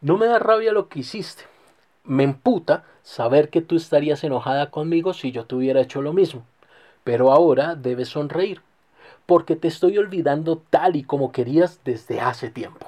No me da rabia lo que hiciste. Me emputa saber que tú estarías enojada conmigo si yo te hubiera hecho lo mismo. Pero ahora debes sonreír, porque te estoy olvidando tal y como querías desde hace tiempo.